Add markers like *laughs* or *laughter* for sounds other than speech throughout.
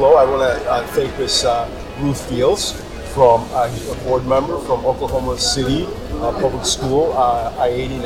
hello. I want to uh, thank Miss uh, Ruth Fields from uh, a board member from Oklahoma City uh, Public School uh, I-89.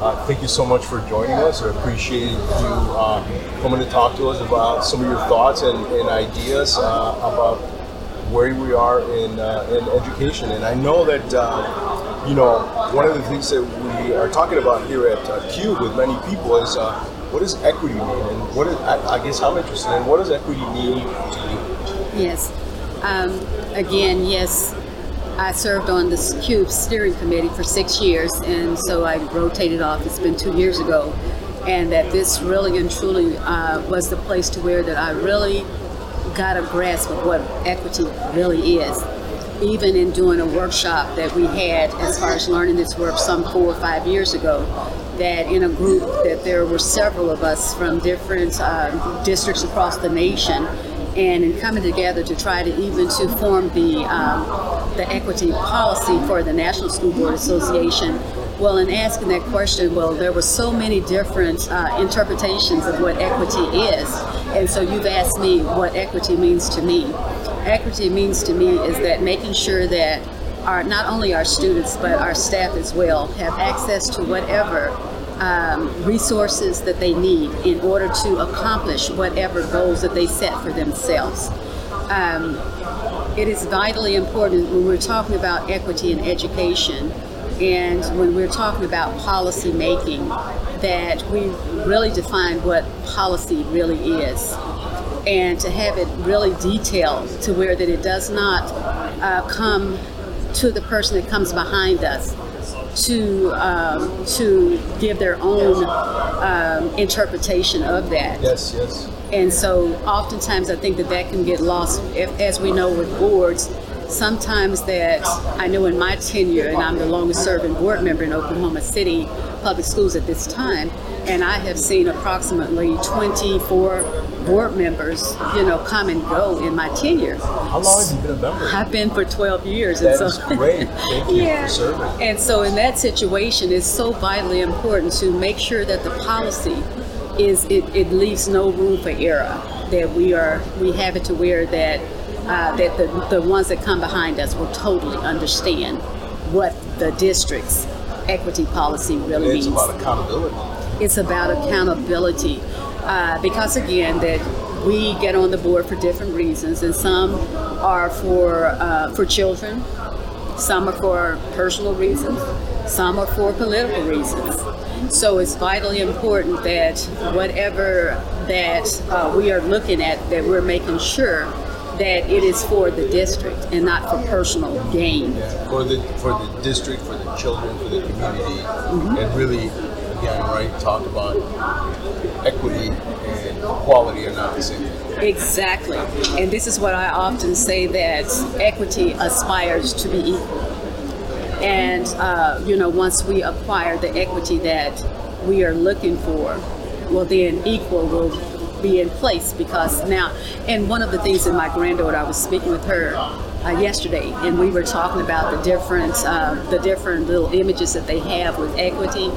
Uh, thank you so much for joining us. I appreciate you uh, coming to talk to us about some of your thoughts and, and ideas about where we are in, in education. And I know that, you know, one of the things that we are talking about here at uh, CUBE with many people is uh, what does equity mean? And what is, I, I guess I'm interested in what does equity mean to you? Yes. Um, again, yes, I served on the CUBE steering committee for six years, and so I rotated off. It's been two years ago, and that this really and truly uh, was the place to where that I really got a grasp of what equity really is. Even in doing a workshop that we had as far as learning this work some four or five years ago, that in a group that there were several of us from different uh, districts across the nation and in coming together to try to even to form the um, the equity policy for the National School Board Association. Well, in asking that question, well, there were so many different uh, interpretations of what equity is, and so you've asked me what equity means to me. Equity means to me is that making sure that our not only our students but our staff as well have access to whatever um, resources that they need in order to accomplish whatever goals that they set for themselves. Um, it is vitally important when we're talking about equity in education and when we're talking about policy making that we really define what policy really is and to have it really detailed to where that it does not uh, come to the person that comes behind us to um, to give their own um, interpretation of that. Yes, yes. And so, oftentimes, I think that that can get lost. If, as we know with boards, sometimes that I know in my tenure, and I'm the longest serving board member in Oklahoma City Public Schools at this time, and I have seen approximately 24 board members, you know, come and go in my tenure. How long have you been a member? I've been for 12 years. That and is great. Thank you yeah. for serving. And so, in that situation, it's so vitally important to make sure that the policy is it, it leaves no room for error. That we are we have it to where that uh, that the the ones that come behind us will totally understand what the district's equity policy really It's means about accountability. it's about accountability uh, because again that we get on the board for different reasons and some are for uh, for children some are for personal reasons some are for political reasons. So it's vitally important that whatever that uh, we are looking at that we're making sure that it is for the district and not for personal gain. Yeah, for the for the district, for the children, for the community, Mm-hmm. and really, again, right, talk about equity equality are not. Exactly. And this is what I often say that equity aspires to be equal. And, uh, you know, once we acquire the equity that we are looking for, well, then equal will be in place because now, and one of the things that my granddaughter, I was speaking with her uh, yesterday, and we were talking about the different, uh, the different little images that they have with equity,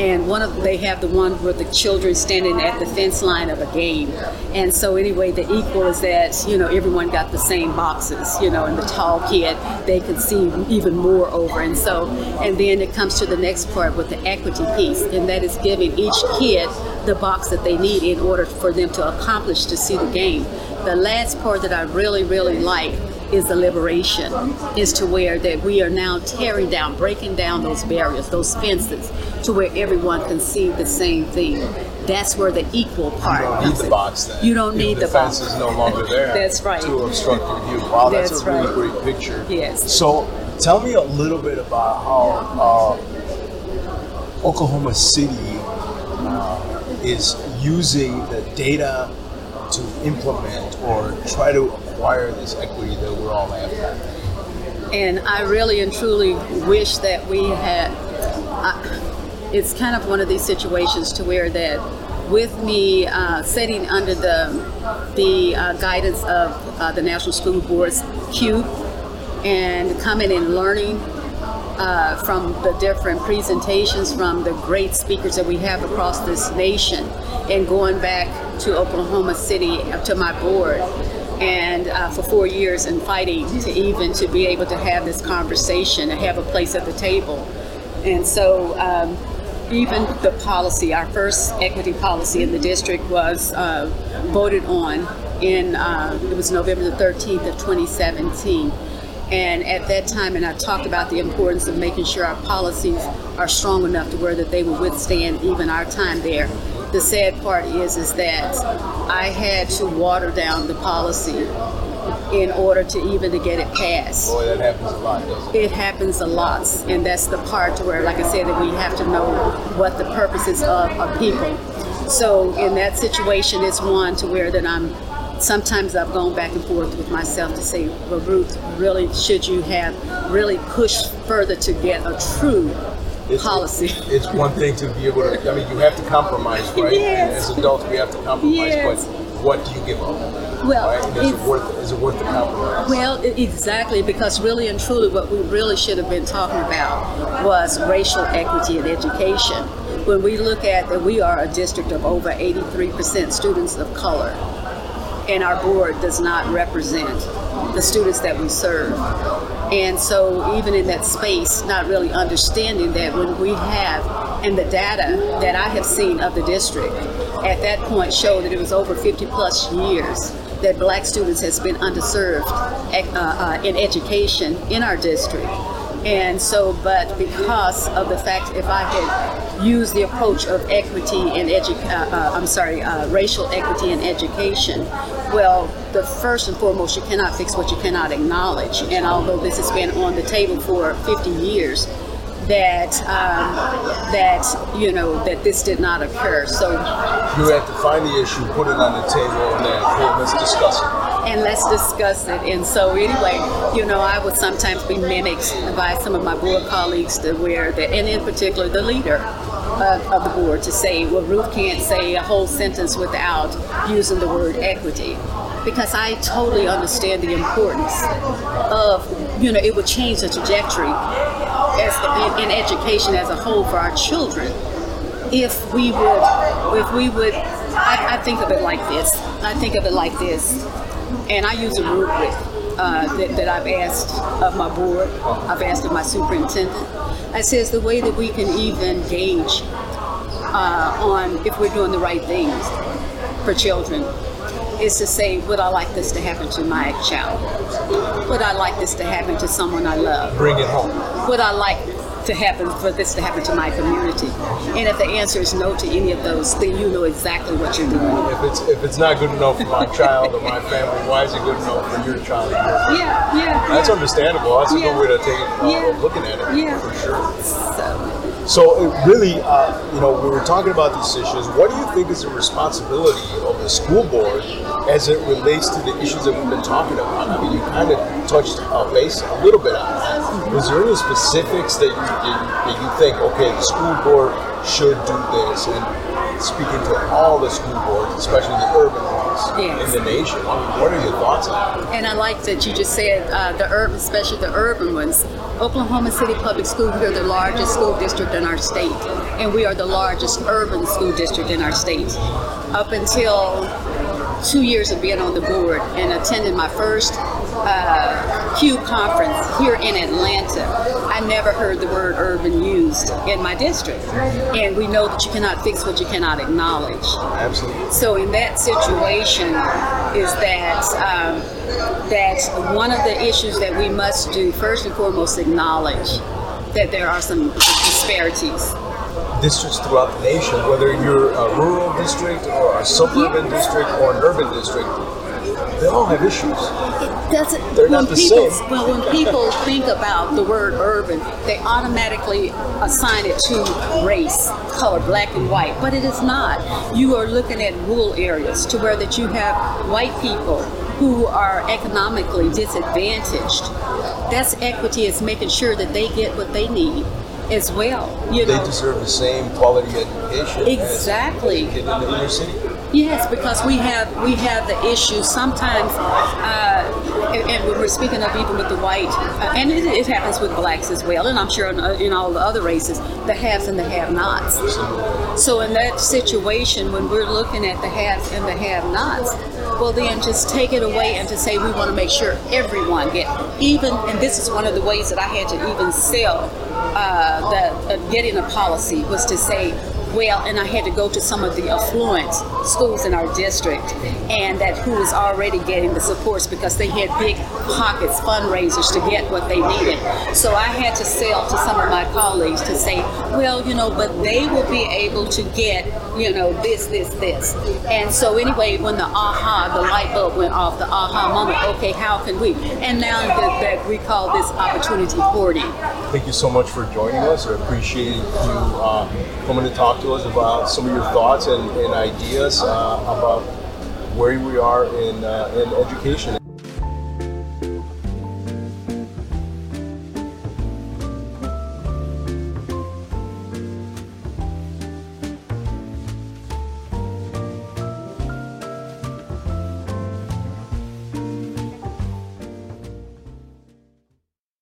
and one of they have the one with the children standing at the fence line of a game, and so anyway, the equal is that you know everyone got the same boxes, you know, and the tall kid they could see even more over, and so, and then it comes to the next part with the equity piece, and that is giving each kid the box that they need in order for them to accomplish to see the game. The last part that I really, really like is the liberation, is to where that we are now tearing down, breaking down those barriers, those fences, to where everyone can see the same thing. That's where the equal part You don't need the box then. You don't need the, the fence box. is no longer *laughs* there. That's right. To obstruct your view. Wow, that's, That's a really great picture. Yes. So, tell me a little bit about how uh, Oklahoma City uh, is using the data to implement or try to acquire this equity that we're all after. And I really and truly wish that we had. I, it's kind of one of these situations to where that, with me uh, sitting under the the uh, guidance of uh, the National School Board's Cube, and coming and learning uh, from the different presentations from the great speakers that we have across this nation, and going back to Oklahoma City uh, to my board, and uh, for four years and fighting to even to be able to have this conversation and have a place at the table. And so um, even the policy, our first equity policy in the district was uh, voted on in, uh, it was November the 13th of 2017. And at that time, and I talked about the importance of making sure our policies are strong enough to where that they will withstand even our time there. The sad part is, is that I had to water down the policy in order to even to get it passed. Boy, that happens a lot, doesn't it? It happens a lot, and that's the part where, like I said, that we have to know what the purposes of of people. So in that situation, it's one to where that I'm. Sometimes I've gone back and forth with myself to say, well, Ruth, really, should you have really pushed further to get a true It's, policy? It's one thing to be able to. I mean, you have to compromise, right? Yes. As adults, we have to compromise. Yes. But what do you give up? Well, right? Is it worth? Is it worth the compromise? Well, exactly, because really and truly, what we really should have been talking about was racial equity in education. When we look at that, we are a district of over 83% students of color, and our board does not represent the students that we serve. And so, even in that space, not really understanding that when we have, and the data that I have seen of the district at that point showed that it was over 50 plus years that black students has been underserved uh, uh, in education in our district. And so, but because of the fact, if I had used the approach of equity and edu- uh, uh, I'm sorry, uh, racial equity in education, well, the first and foremost, you cannot fix what you cannot acknowledge. And although this has been on the table for 50 years, that um, that you know that this did not occur. So You have to find the issue, put it on the table, and then let's discuss it. And let's discuss it. And so, anyway, you know, I would sometimes be mimicked by some of my board colleagues to where that, and in particular, the leader of, of the board to say, well, Ruth can't say a whole sentence without using the word equity. Because I totally understand the importance of, you know, it would change the trajectory as in, in education as a whole for our children if we would, if we would, I, I think of it like this. I think of it like this, and I use a rubric uh, that, that I've asked of my board. I've asked of my superintendent. I says the way that we can even gauge uh, on if we're doing the right things for children is to say, would I like this to happen to my child? Would I like this to happen to someone I love? Bring it home. would I like to happen for this to happen to my community? And if the answer is no to any of those, then you know exactly what you're doing. If it's if it's not good enough for my child or my family, why is it good enough for your child? or your family? Yeah, yeah. That's yeah. understandable. That's a Yeah. good way to take it, uh, Yeah. looking at it, Yeah. for sure. So, it really, uh, you know, we were talking about these issues. What do you think is the responsibility of the school board as it relates to the issues that we've been talking about? I mean, you kind of touched uh, base a little bit on that. Was there any specifics that you, that you think, okay, the school board should do this? And speaking to all the school boards, especially the urban Yes. in the nation, what are your thoughts on that? and I like that you just said uh, the urban, especially the urban ones. Oklahoma City Public School, we are the largest school district in our state, and we are the largest urban school district in our state. Up until two years of being on the board and attending my first uh, CUBE conference here in Atlanta, I never heard the word urban used in my district. And we know that you cannot fix what you cannot acknowledge. Absolutely. So in that situation, is that um, that one of the issues that we must do first and foremost acknowledge that there are some disparities. districts throughout the nation, whether you're a rural district or a suburban district or an urban district, they all have issues. It doesn't. They're not when the people, same. Well, when people think about the word urban, they automatically assign it to race, color, black and white, but it is not. You are looking at rural areas to where that you have white people who are economically disadvantaged. That's equity. Is making sure that they get what they need as well. You They know. deserve the same quality education Exactly. as kid in the inner city. Yes, because we have we have the issue sometimes, uh, and, and we're speaking of even with the white, uh, and it, it happens with blacks as well, and I'm sure in, in all the other races, the haves and the have-nots. So in that situation, when we're looking at the haves and the have-nots, well then just take it away and to say we want to make sure everyone get even and this is one of the ways that I had to even sell uh, the uh, getting a policy was to say well, and I had to go to some of the affluent schools in our district, and that who was already getting the supports because they had big pockets, fundraisers to get what they needed. So I had to sell to some of my colleagues to say, well, you know, but they will be able to get, you know, this, this, this. And so anyway, when the aha, the light bulb went off, the aha moment, okay, how can we? And now that, that we call this opportunity hoarding. Thank you so much for joining us. I appreciate you uh, coming to talk to us about some of your thoughts and, and ideas uh, about where we are in, uh, in education.